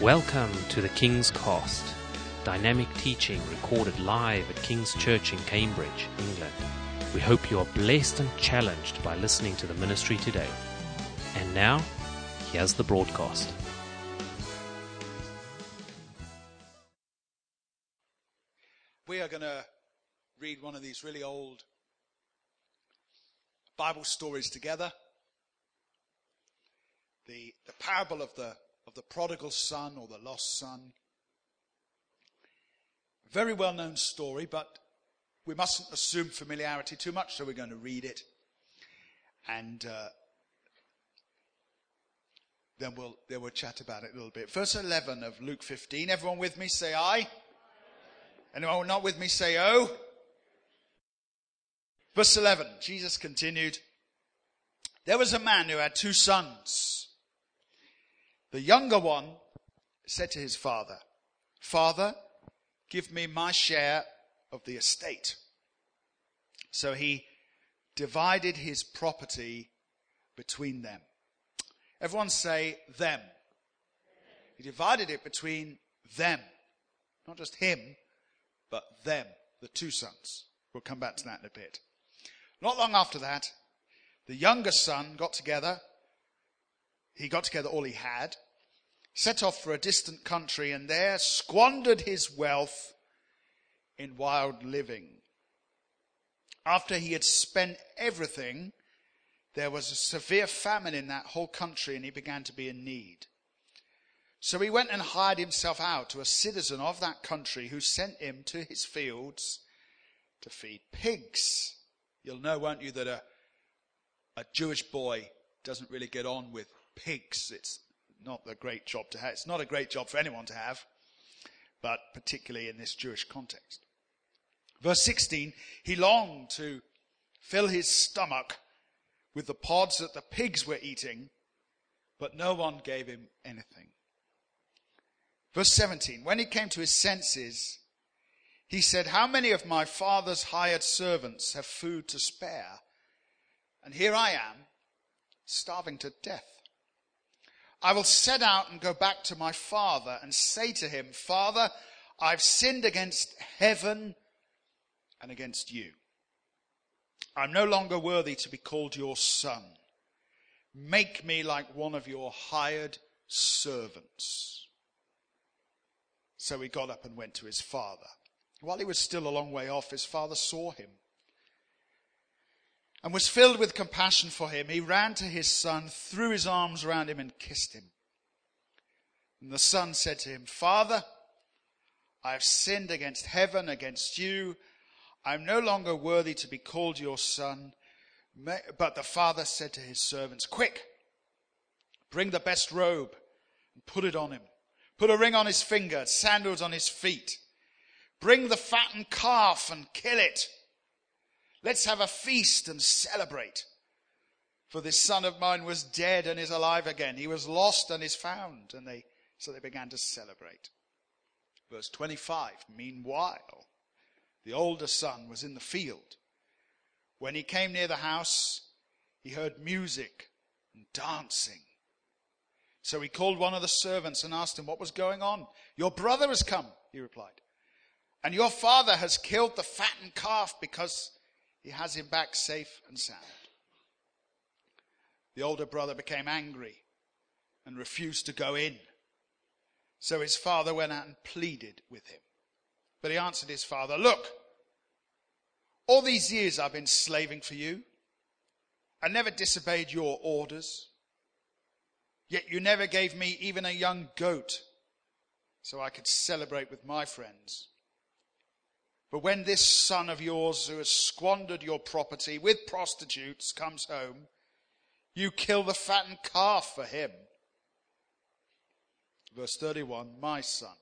Welcome to the King's Cast, dynamic teaching recorded live at King's Church in Cambridge, England. We hope you are blessed and challenged by listening to the ministry today. And now, here's the broadcast. We are going to read one of these really old Bible stories together. The, the parable of the, of the prodigal son or the lost son. Very well known story, but we mustn't assume familiarity too much, so we're going to read it. And uh, then we'll, then we'll chat about it a little bit. Verse 11 of Luke 15. Everyone with me, say aye. Anyone not with me, say oh. Verse 11, Jesus continued, There was a man who had two sons. The younger one said to his father, Father, give me my share of the estate. So he divided his property between them. Everyone say them. He divided it between them. Not just him, but them, the two sons. We'll come back to that in a bit. Not long after that, the younger son got together. He got together all he had, set off for a distant country, and there squandered his wealth in wild living. After he had spent everything, there was a severe famine in that whole country, and he began to be in need. So he went and hired himself out to a citizen of that country who sent him to his fields to feed pigs. You'll know, won't you, that a, a Jewish boy doesn't really get on with pigs. It's not a great job to have. It's not a great job for anyone to have, but particularly in this Jewish context. Verse 16, he longed to fill his stomach with the pods that the pigs were eating, but no one gave him anything. Verse 17, when he came to his senses, he said, How many of my father's hired servants have food to spare? And here I am, starving to death. I will set out and go back to my father and say to him, Father, I've sinned against heaven and against you. I'm no longer worthy to be called your son. Make me like one of your hired servants. So he got up and went to his father. While he was still a long way off, his father saw him and was filled with compassion for him. He ran to his son, threw his arms around him, and kissed him. And the son said to him, Father, I have sinned against heaven, against you. I am no longer worthy to be called your son. But the father said to his servants, Quick, bring the best robe and put it on him. Put a ring on his finger, sandals on his feet Bring the fattened calf and kill it. Let's have a feast and celebrate. For this son of mine was dead and is alive again. He was lost and is found. And they, so they began to celebrate. Verse 25. Meanwhile, the older son was in the field. When he came near the house, he heard music and dancing. So he called one of the servants and asked him what was going on. Your brother has come, he replied. And your father has killed the fattened calf because he has him back safe and sound. The older brother became angry and refused to go in. So his father went out and pleaded with him. But he answered his father, Look, all these years I've been slaving for you. I never disobeyed your orders. Yet you never gave me even a young goat so I could celebrate with my friends. But when this son of yours who has squandered your property with prostitutes comes home, you kill the fattened calf for him. Verse 31 My son,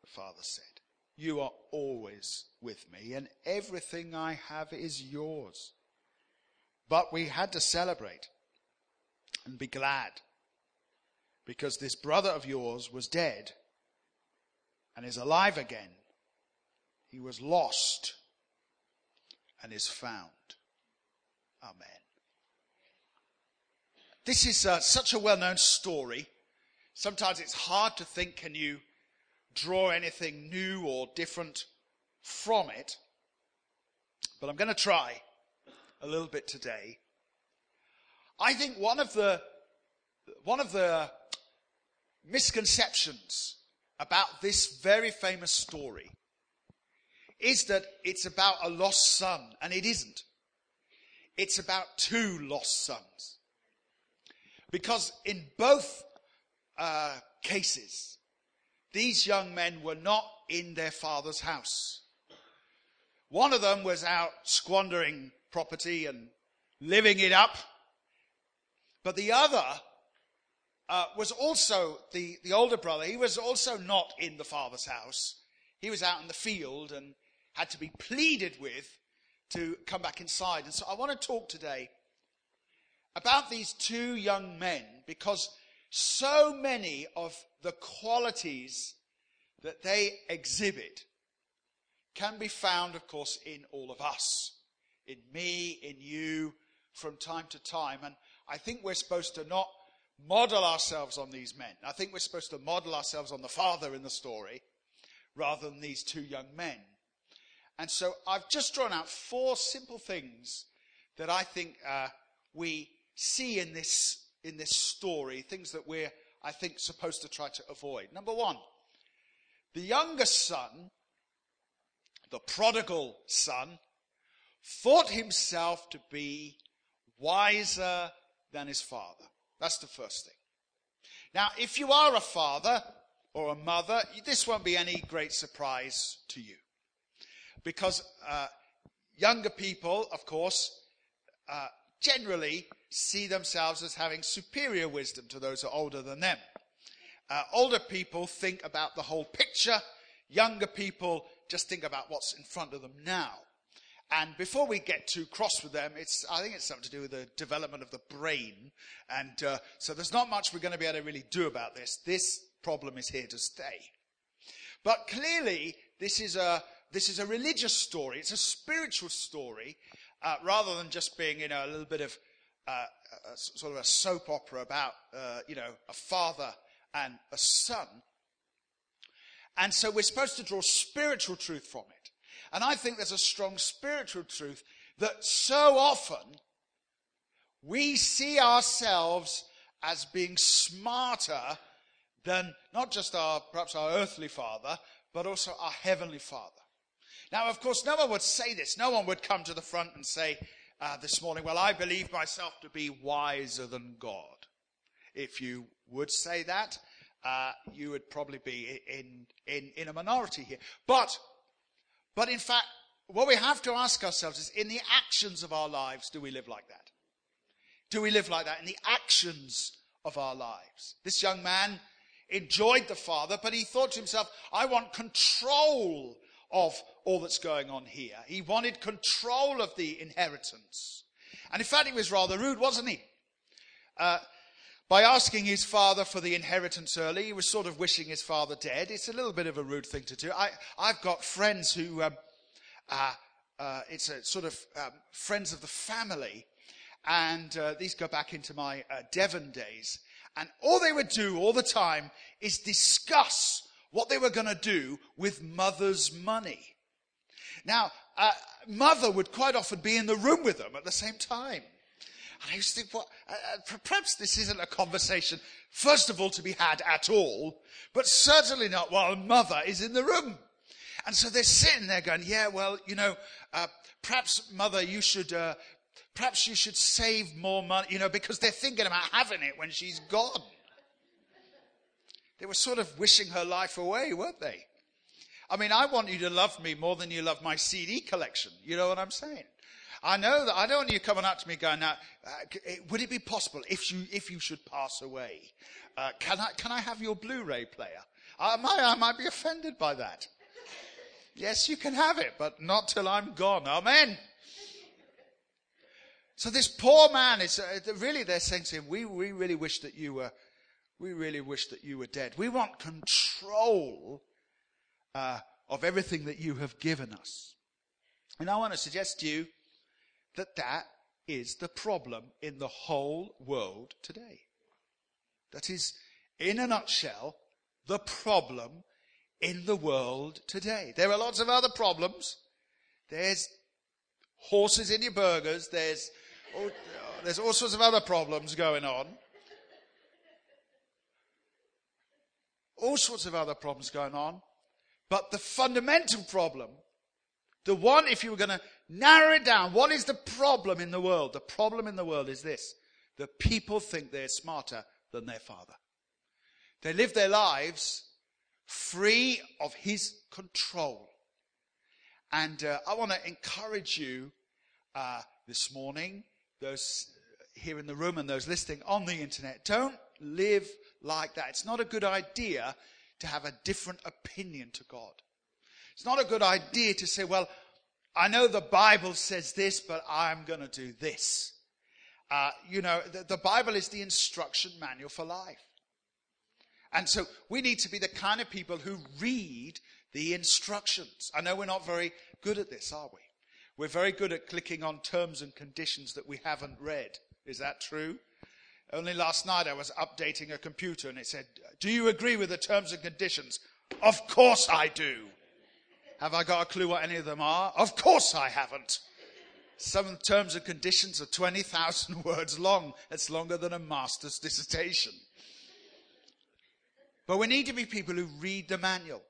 the father said, You are always with me, and everything I have is yours. But we had to celebrate and be glad because this brother of yours was dead and is alive again he was lost and is found. Amen. This is uh, such a well known story. sometimes it's hard to think can you draw anything new or different from it. But I'm going to try a little bit today. I think one of the one of the misconceptions about this very famous story is that it's about a lost son, and it isn't. It's about two lost sons. Because in both uh, cases, these young men were not in their father's house. One of them was out squandering property and living it up. But the other uh, was also the, the older brother. He was also not in the father's house. He was out in the field and had to be pleaded with to come back inside. And so I want to talk today about these two young men because so many of the qualities that they exhibit can be found, of course, in all of us, in me, in you, from time to time. And I think we're supposed to not model ourselves on these men. I think we're supposed to model ourselves on the father in the story rather than these two young men. And so I've just drawn out four simple things that I think uh, we see in this, in this story, things that we're, I think, supposed to try to avoid. Number one, the younger son, the prodigal son, thought himself to be wiser than his father. That's the first thing. Now, if you are a father or a mother, this won't be any great surprise to you. Because uh, younger people, of course, uh, generally see themselves as having superior wisdom to those who are older than them. Uh, older people think about the whole picture. Younger people just think about what's in front of them now. And before we get too cross with them, it's, I think it's something to do with the development of the brain. And uh, so there's not much we're going to be able to really do about this. This problem is here to stay. But clearly, this is a, this is a religious story. It's a spiritual story, uh, rather than just being, you know, a little bit of uh, a, sort of a soap opera about, uh, you know, a father and a son. And so we're supposed to draw spiritual truth from it. And I think there's a strong spiritual truth that so often we see ourselves as being smarter than not just our, perhaps our earthly father, but also our heavenly father. Now, of course, no one would say this. No one would come to the front and say uh, this morning, well, I believe myself to be wiser than God. If you would say that, uh, you would probably be in, in, in a minority here. But but in fact, what we have to ask ourselves is in the actions of our lives, do we live like that? Do we live like that in the actions of our lives? This young man enjoyed the father, but he thought to himself, I want control of all that's going on here. He wanted control of the inheritance. And in fact, he was rather rude, wasn't he? Uh, by asking his father for the inheritance early, he was sort of wishing his father dead. It's a little bit of a rude thing to do. I, have got friends who, um, uh, uh, it's a sort of um, friends of the family, and uh, these go back into my uh, Devon days. And all they would do all the time is discuss what they were going to do with mother's money. Now, uh, mother would quite often be in the room with them at the same time. And I used to think, well, uh, uh perhaps this isn't a conversation, first of all, to be had at all, but certainly not while mother is in the room. And so they're sitting there going, yeah, well, you know, uh, perhaps mother, you should, uh, perhaps you should save more money, you know, because they're thinking about having it when she's gone. They were sort of wishing her life away, weren't they? I mean, I want you to love me more than you love my CD collection. You know what I'm saying? I know that I don't want you coming up to me going, now, uh, would it be possible if you, if you should pass away? Uh, can I, can I have your Blu-ray player? I might, I might be offended by that. Yes, you can have it, but not till I'm gone. Amen. So this poor man is uh, really they're saying to him, we, we really wish that you were, we really wish that you were dead. We want control uh, of everything that you have given us. And I want to suggest to you that that is the problem in the whole world today. That is in a nutshell, the problem in the world today. There are lots of other problems. There's horses in your burgers. There's, all, there's all sorts of other problems going on. All sorts of other problems going on. But the fundamental problem, the one, if you were going to narrow it down, what is the problem in the world? The problem in the world is this. The people think they're smarter than their father. They live their lives free of his control. And uh, I want to encourage you uh, this morning, those here in the room and those listening on the internet, don't live like that. It's not a good idea to have a different opinion to God. It's not a good idea to say, well, I know the Bible says this, but I'm going to do this. Uh, you know, the, the Bible is the instruction manual for life. And so we need to be the kind of people who read the instructions. I know we're not very good at this, are we? We're very good at clicking on terms and conditions that we haven't read. Is that true? Only last night I was updating a computer and it said, Do you agree with the terms and conditions? Of course I do. Have I got a clue what any of them are? Of course I haven't. Some of the terms and conditions are 20,000 words long. It's longer than a master's dissertation. But we need to be people who read the manual.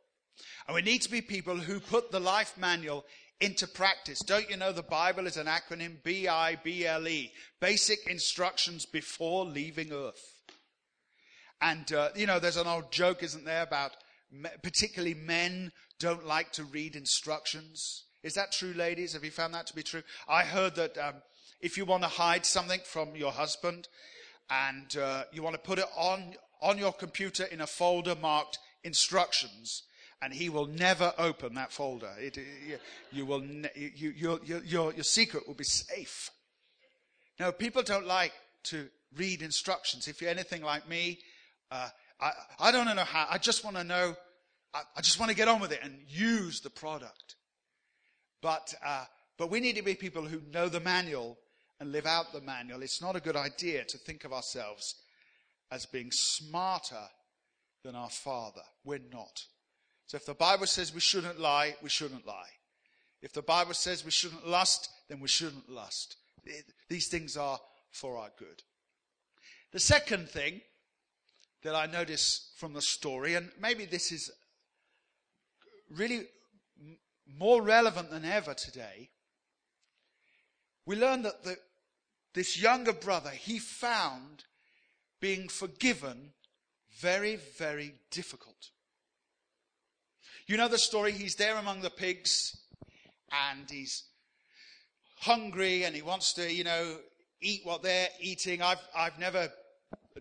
And we need to be people who put the life manual into practice. Don't you know the Bible is an acronym B I B L E basic instructions before leaving earth. And, uh, you know, there's an old joke, isn't there, about particularly men don't like to read instructions. Is that true, ladies? Have you found that to be true? I heard that um, if you want to hide something from your husband and uh, you want to put it on on your computer in a folder marked instructions, and he will never open that folder. It, you will, ne- you, your, your, your, secret will be safe. No, people don't like to read instructions. If you're anything like me, uh, I, I don't know how. I just want to know. I, I, just want to get on with it and use the product. But, uh, but we need to be people who know the manual and live out the manual. It's not a good idea to think of ourselves as being smarter than our Father. We're not. So if the Bible says we shouldn't lie, we shouldn't lie. If the Bible says we shouldn't lust, then we shouldn't lust. These things are for our good. The second thing that I notice from the story, and maybe this is really more relevant than ever today, we learn that the, this younger brother, he found being forgiven very, very difficult. You know the story? He's there among the pigs and he's hungry and he wants to, you know, eat what they're eating. I've, I've never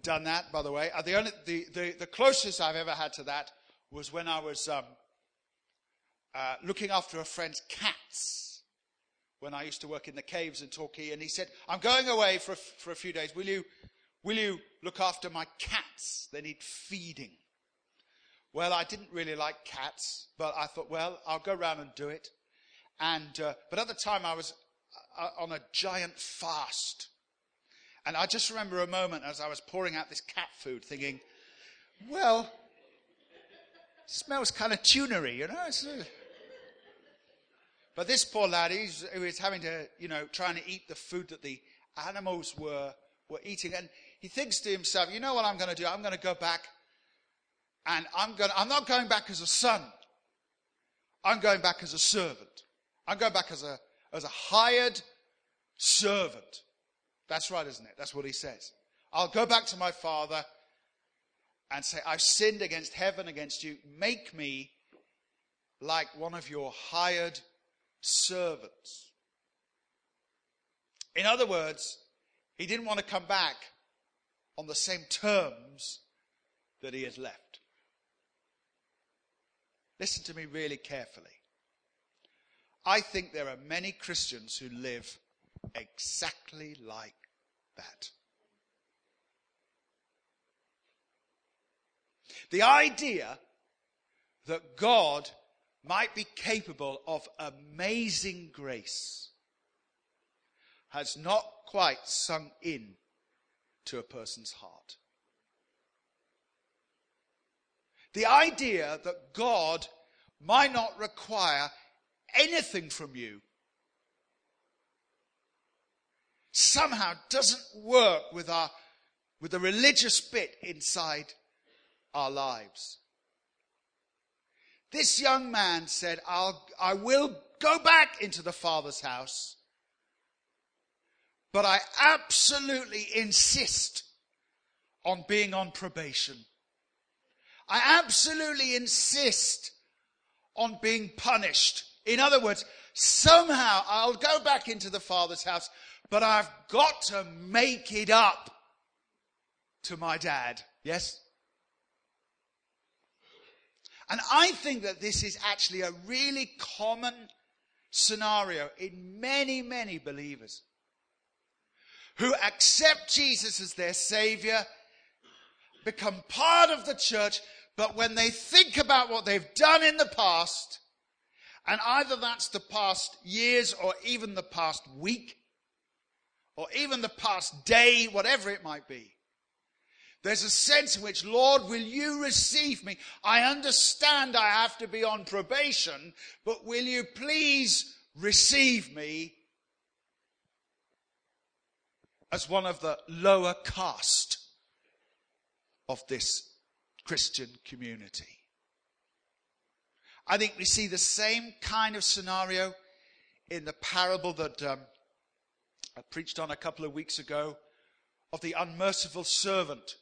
done that, by the way. Uh, the, only, the, the, the closest I've ever had to that was when I was um, uh, looking after a friend's cats when I used to work in the caves in Torquay. And he said, I'm going away for a, for a few days. Will you Will you look after my cats? They need feeding. Well, I didn't really like cats, but I thought, well, I'll go around and do it. And, uh, but at the time I was uh, on a giant fast. And I just remember a moment as I was pouring out this cat food thinking, well, smells kind of tunery, you know? Uh... But this poor lad, he's, he was having to, you know, trying to eat the food that the animals were, were eating. And he thinks to himself, you know what I'm going to do? I'm going to go back and I'm going, I'm not going back as a son. I'm going back as a servant. I'm going back as a, as a hired servant. That's right, isn't it? That's what he says. I'll go back to my father and say, I've sinned against heaven, against you. Make me like one of your hired servants. In other words, he didn't want to come back on the same terms that he had left. Listen to me really carefully. I think there are many Christians who live exactly like that. The idea that God might be capable of amazing grace has not quite sunk in to a person's heart. The idea that God might not require anything from you somehow doesn't work with our with the religious bit inside our lives. This young man said, I'll, I will go back into the Father's house, but I absolutely insist on being on probation. I absolutely insist on being punished. In other words, somehow I'll go back into the Father's house, but I've got to make it up to my dad. Yes? And I think that this is actually a really common scenario in many, many believers who accept Jesus as their savior, become part of the church, but when they think about what they've done in the past, and either that's the past years or even the past week, or even the past day, whatever it might be, there's a sense in which, Lord, will you receive me? I understand I have to be on probation, but will you please receive me as one of the lower caste of this Christian community? I think we see the same kind of scenario in the parable that um, I preached on a couple of weeks ago of the unmerciful servant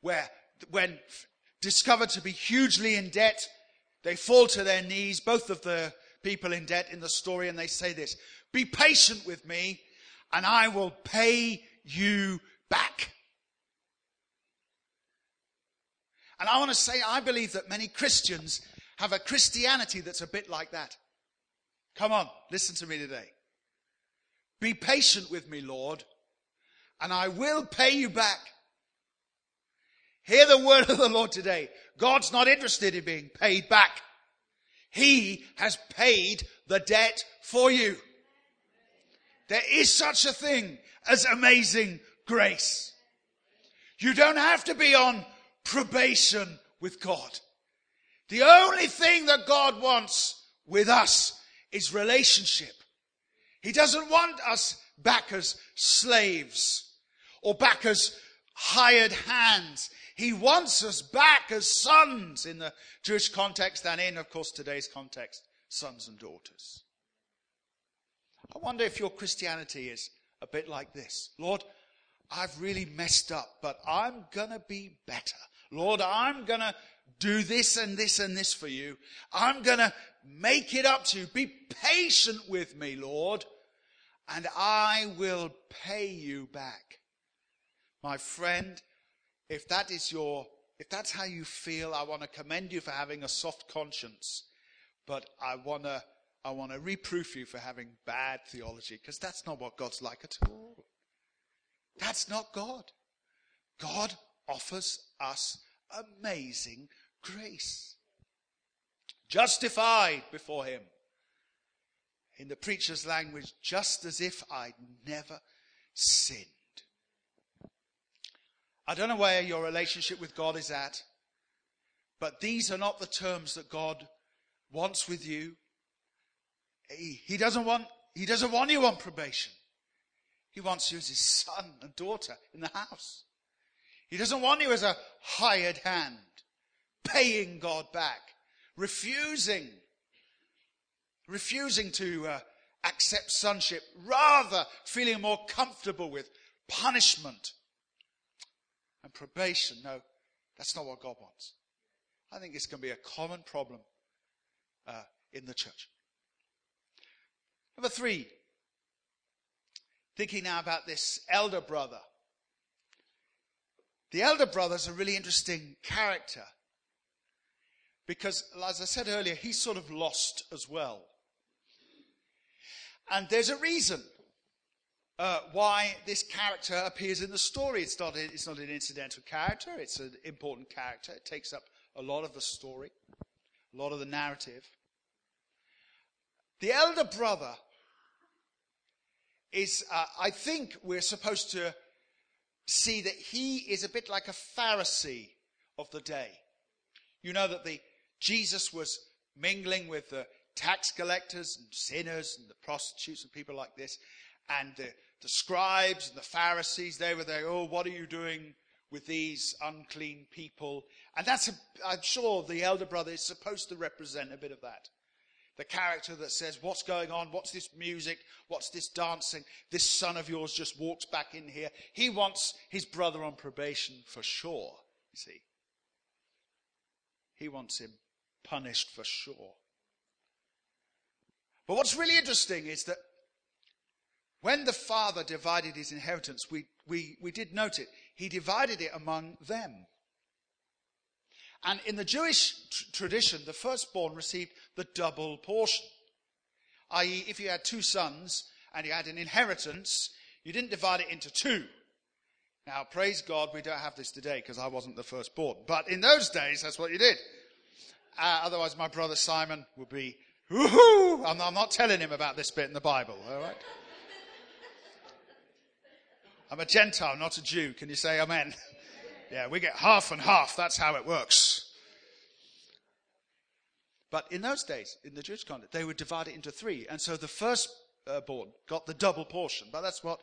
where when discovered to be hugely in debt, they fall to their knees, both of the people in debt in the story, and they say this, be patient with me and I will pay you back. And I want to say, I believe that many Christians have a Christianity that's a bit like that. Come on, listen to me today. Be patient with me, Lord, and I will pay you back. Hear the word of the Lord today. God's not interested in being paid back. He has paid the debt for you. There is such a thing as amazing grace. You don't have to be on probation with God. The only thing that God wants with us is relationship. He doesn't want us back as slaves or back as hired hands. He wants us back as sons in the Jewish context and in, of course, today's context, sons and daughters. I wonder if your Christianity is a bit like this. Lord, I've really messed up, but I'm going to be better. Lord, I'm going to do this and this and this for you. I'm going to make it up to you. Be patient with me, Lord, and I will pay you back. My friend, if that is your, if that's how you feel, I want to commend you for having a soft conscience. But I want to, I want to reproof you for having bad theology because that's not what God's like at all. That's not God. God offers us amazing grace. Justified before Him. In the preacher's language, just as if I'd never sinned. I don't know where your relationship with God is at, but these are not the terms that God wants with you. He, he doesn't want, he doesn't want you on probation. He wants you as his son and daughter in the house. He doesn't want you as a hired hand, paying God back, refusing, refusing to uh, accept sonship, rather feeling more comfortable with punishment and probation. No, that's not what God wants. I think it's going to be a common problem uh, in the church. Number three, thinking now about this elder brother. The elder brother is a really interesting character because, as I said earlier, he's sort of lost as well. And there's a reason uh, why this character appears in the story. It's not, it's not an incidental character, it's an important character. It takes up a lot of the story, a lot of the narrative. The elder brother is, uh, I think we're supposed to see that he is a bit like a Pharisee of the day. You know that the Jesus was mingling with the tax collectors and sinners and the prostitutes and people like this. And the, the scribes and the Pharisees, they were there, oh, what are you doing with these unclean people? And that's, a, I'm sure the elder brother is supposed to represent a bit of that. The character that says, what's going on? What's this music? What's this dancing? This son of yours just walks back in here. He wants his brother on probation for sure, you see. He wants him punished for sure. But what's really interesting is that when the father divided his inheritance, we, we, we did note it. He divided it among them. And in the Jewish tr- tradition, the firstborn received the double portion. I.e., if you had two sons and you had an inheritance, you didn't divide it into two. Now, praise God, we don't have this today because I wasn't the firstborn. But in those days, that's what you did. Uh, otherwise, my brother Simon would be, woohoo! I'm, I'm not telling him about this bit in the Bible, all right? I'm a Gentile, not a Jew. Can you say amen? Yeah, we get half and half. That's how it works. But in those days, in the Jewish context, they would divide it into three. And so the firstborn got the double portion. But that's what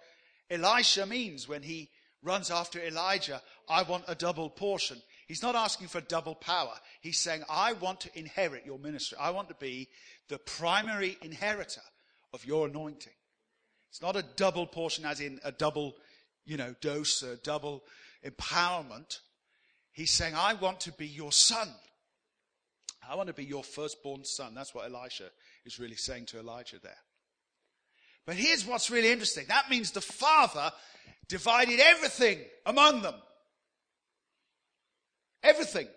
Elisha means when he runs after Elijah. I want a double portion. He's not asking for double power. He's saying, I want to inherit your ministry. I want to be the primary inheritor of your anointing. It's not a double portion as in a double, you know, dose, a double empowerment. He's saying, I want to be your son. I want to be your firstborn son. That's what Elisha is really saying to Elijah there. But here's what's really interesting. That means the father divided everything among them. Everything.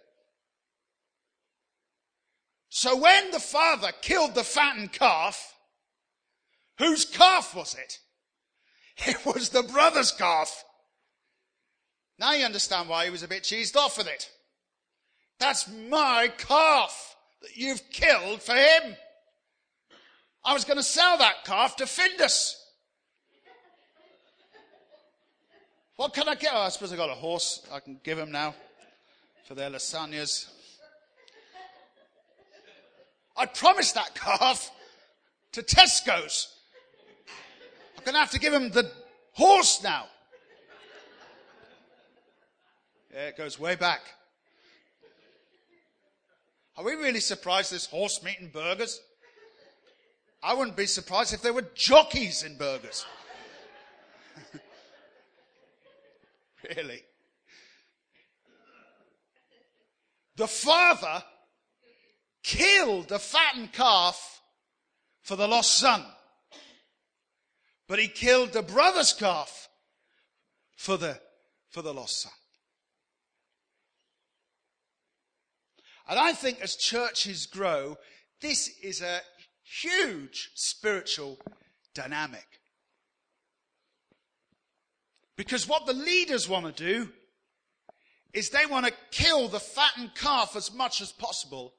So when the father killed the fattened calf, whose calf was it? It was the brother's calf. Now you understand why he was a bit cheesed off with it. That's my calf that you've killed for him. I was going to sell that calf to Findus. What can I get? Oh, I suppose I got a horse I can give him now for their lasagnas. I promised that calf to Tesco's. I'm going to have to give him the horse now. Yeah, it goes way back. Are we really surprised there's horse meat in burgers? I wouldn't be surprised if there were jockeys in burgers. really. The father killed the fattened calf for the lost son. But he killed the brother's calf for the, for the lost son. And I think as churches grow, this is a huge spiritual dynamic. Because what the leaders want to do is they want to kill the fattened calf as much as possible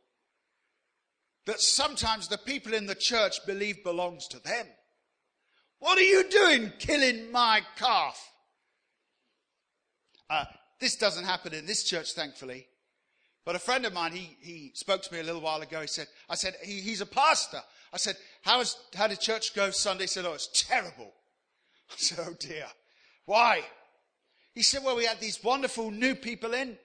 that sometimes the people in the church believe belongs to them. What are you doing killing my calf? Uh, this doesn't happen in this church, thankfully. But a friend of mine, he, he spoke to me a little while ago. He said, I said, he, he's a pastor. I said, how, is, how did church go Sunday? He said, oh, it's terrible. I said, oh dear. Why? He said, well, we had these wonderful new people in.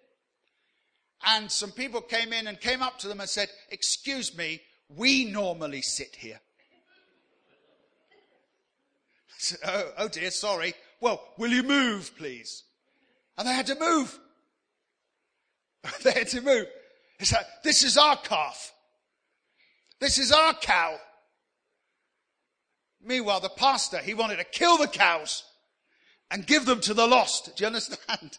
And some people came in and came up to them and said, excuse me, we normally sit here. I said, oh, oh dear, sorry. Well, will you move, please? And they had to move. they had to move. It's like, this is our calf. This is our cow. Meanwhile, the pastor, he wanted to kill the cows and give them to the lost. Do you understand?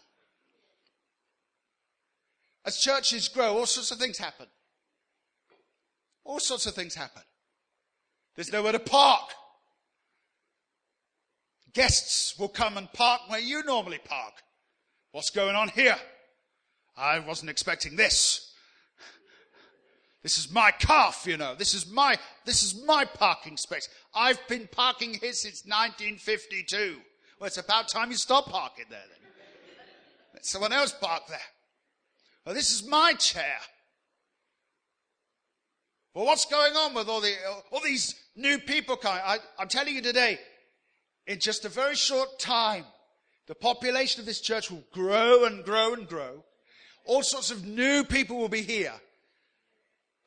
As churches grow, all sorts of things happen. All sorts of things happen. There's nowhere to park. Guests will come and park where you normally park. What's going on here? I wasn't expecting this. This is my calf, you know. This is my, this is my parking space. I've been parking here since 1952. Well, it's about time you stop parking there then. Let someone else park there. Well, this is my chair. Well, what's going on with all, the, all these new people coming? I, I'm telling you today, in just a very short time, the population of this church will grow and grow and grow. All sorts of new people will be here.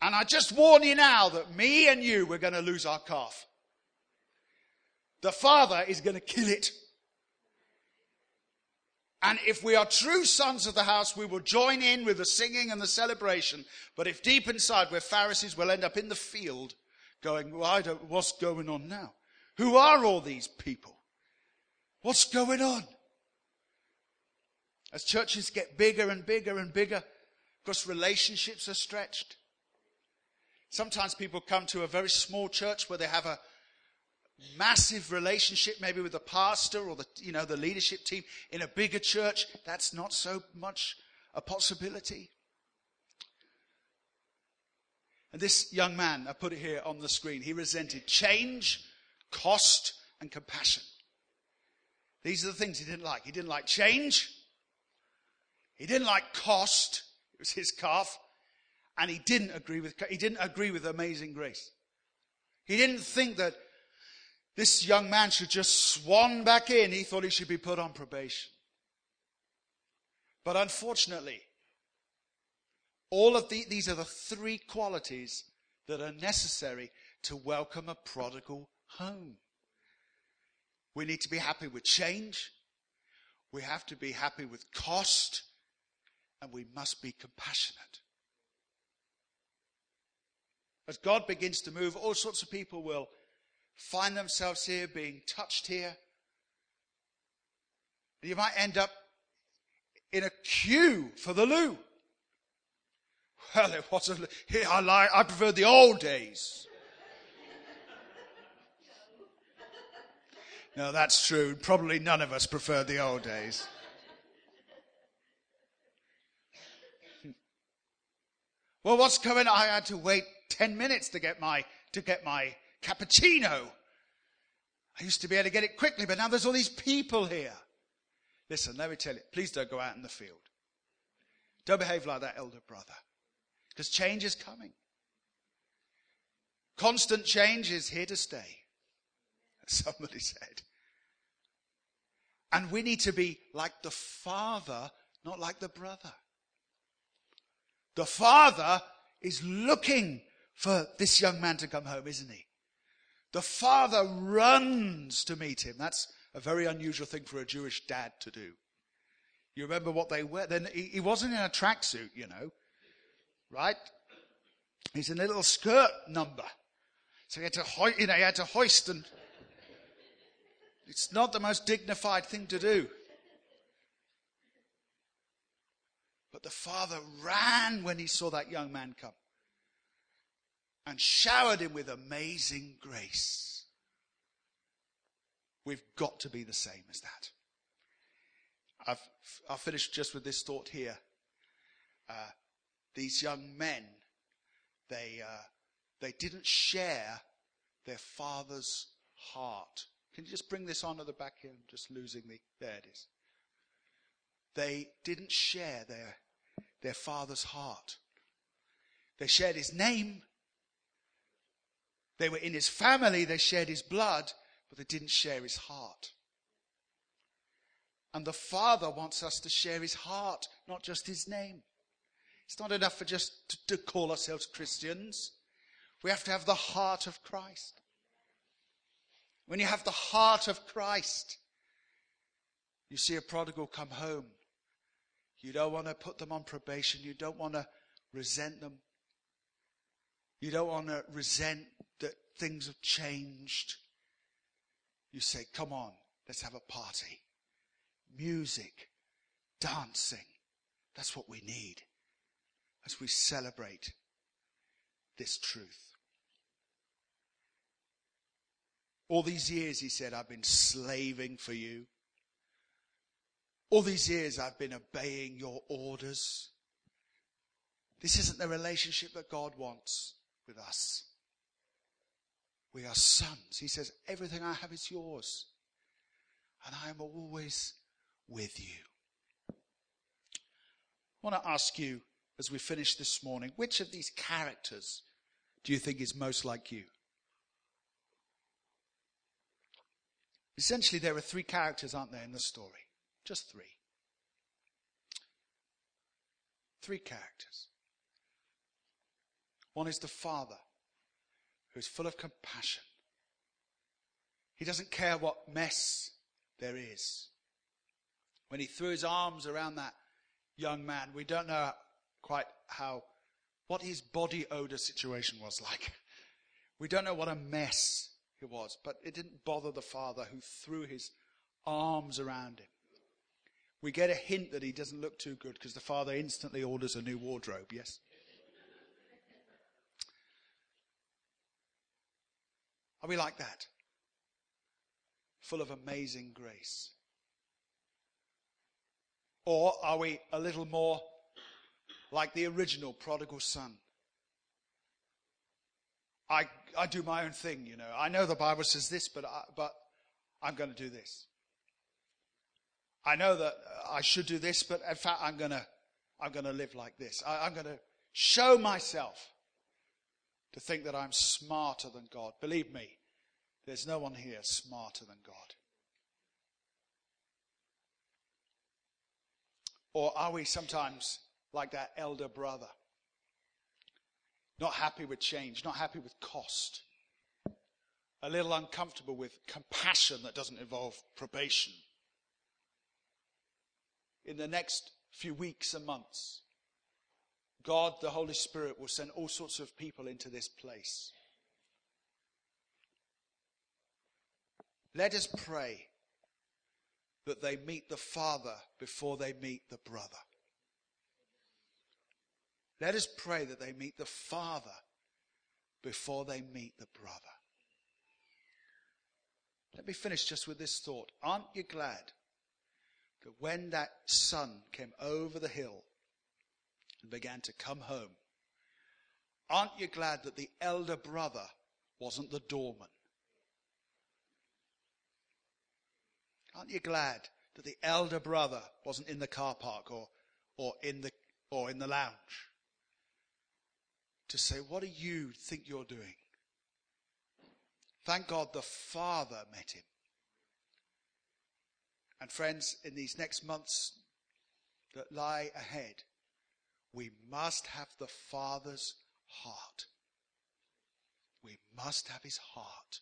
And I just warn you now that me and you, we're going to lose our calf. The father is going to kill it. And if we are true sons of the house, we will join in with the singing and the celebration. But if deep inside we're Pharisees, we'll end up in the field going, well, what's going on now? Who are all these people? What's going on? As churches get bigger and bigger and bigger, of course, relationships are stretched. Sometimes people come to a very small church where they have a massive relationship, maybe with the pastor or the, you know, the leadership team. In a bigger church, that's not so much a possibility. And this young man, I put it here on the screen, he resented change, cost, and compassion. These are the things he didn't like. He didn't like change. He didn't like cost. It was his calf. And he didn't agree with, he didn't agree with amazing grace. He didn't think that this young man should just swan back in. He thought he should be put on probation. But unfortunately, all of the, these are the three qualities that are necessary to welcome a prodigal home. We need to be happy with change. We have to be happy with cost. And we must be compassionate. As God begins to move, all sorts of people will find themselves here being touched here. You might end up in a queue for the loo. Well, it was a, I like, I prefer the old days. no, that's true. Probably none of us prefer the old days. Well, what's going on? I had to wait 10 minutes to get my, to get my cappuccino. I used to be able to get it quickly, but now there's all these people here. Listen, let me tell you, please don't go out in the field. Don't behave like that elder brother. Because change is coming. Constant change is here to stay. Somebody said. And we need to be like the father, not like the brother. The father is looking for this young man to come home, isn't he? The father runs to meet him. That's a very unusual thing for a Jewish dad to do. You remember what they were? Then he, wasn't in a tracksuit, you know, right? He's in a little skirt number. So he had to, ho- you know, he had to hoist and it's not the most dignified thing to do. But the father ran when he saw that young man come and showered him with amazing grace. We've got to be the same as that. I've, I'll finish just with this thought here. Uh, these young men, they, uh, they didn't share their father's heart. Can you just bring this on to the back here? I'm just losing the, there it is. They didn't share their, their father's heart. They shared his name, they were in his family, they shared his blood, but they didn't share his heart. And the Father wants us to share his heart, not just his name. It's not enough for just to, to call ourselves Christians. We have to have the heart of Christ. When you have the heart of Christ, you see a prodigal come home. You don't want to put them on probation. You don't want to resent them. You don't want to resent that things have changed, you say, come on, let's have a party. Music, dancing. That's what we need as we celebrate this truth. All these years, he said, I've been slaving for you. All these years, I've been obeying your orders. This isn't the relationship that God wants with us. We are sons. He says, Everything I have is yours, and I am always with you. I want to ask you, as we finish this morning, which of these characters do you think is most like you? Essentially, there are three characters, aren't there, in the story? Just three. Three characters. One is the father, who is full of compassion. He doesn't care what mess there is. When he threw his arms around that young man, we don't know quite how, what his body odor situation was like. We don't know what a mess it was, but it didn't bother the father who threw his arms around him. We get a hint that he doesn't look too good because the father instantly orders a new wardrobe, yes? Are we like that? Full of amazing grace. Or are we a little more like the original prodigal son? I, I do my own thing, you know. I know the Bible says this, but, I, but I'm going to do this. I know that I should do this, but in fact, I'm going to, I'm going to live like this. I, I'm going to show myself to think that I'm smarter than God. Believe me, there's no one here smarter than God. Or are we sometimes like that elder brother? Not happy with change, not happy with cost, a little uncomfortable with compassion that doesn't involve probation. In the next few weeks and months, God, the Holy Spirit, will send all sorts of people into this place. Let us pray that they meet the Father before they meet the brother. Let us pray that they meet the Father before they meet the brother. Let me finish just with this thought. Aren't you glad when that son came over the hill and began to come home, aren't you glad that the elder brother wasn't the doorman? Aren't you glad that the elder brother wasn't in the car park or, or, in, the, or in the lounge? To say, what do you think you're doing? Thank God the Father met him. And friends, in these next months that lie ahead, we must have the Father's heart. We must have his heart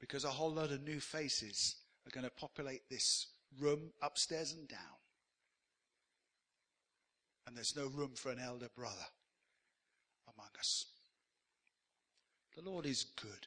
because a whole load of new faces are going to populate this room upstairs and down. And there's no room for an elder brother among us. The Lord is good.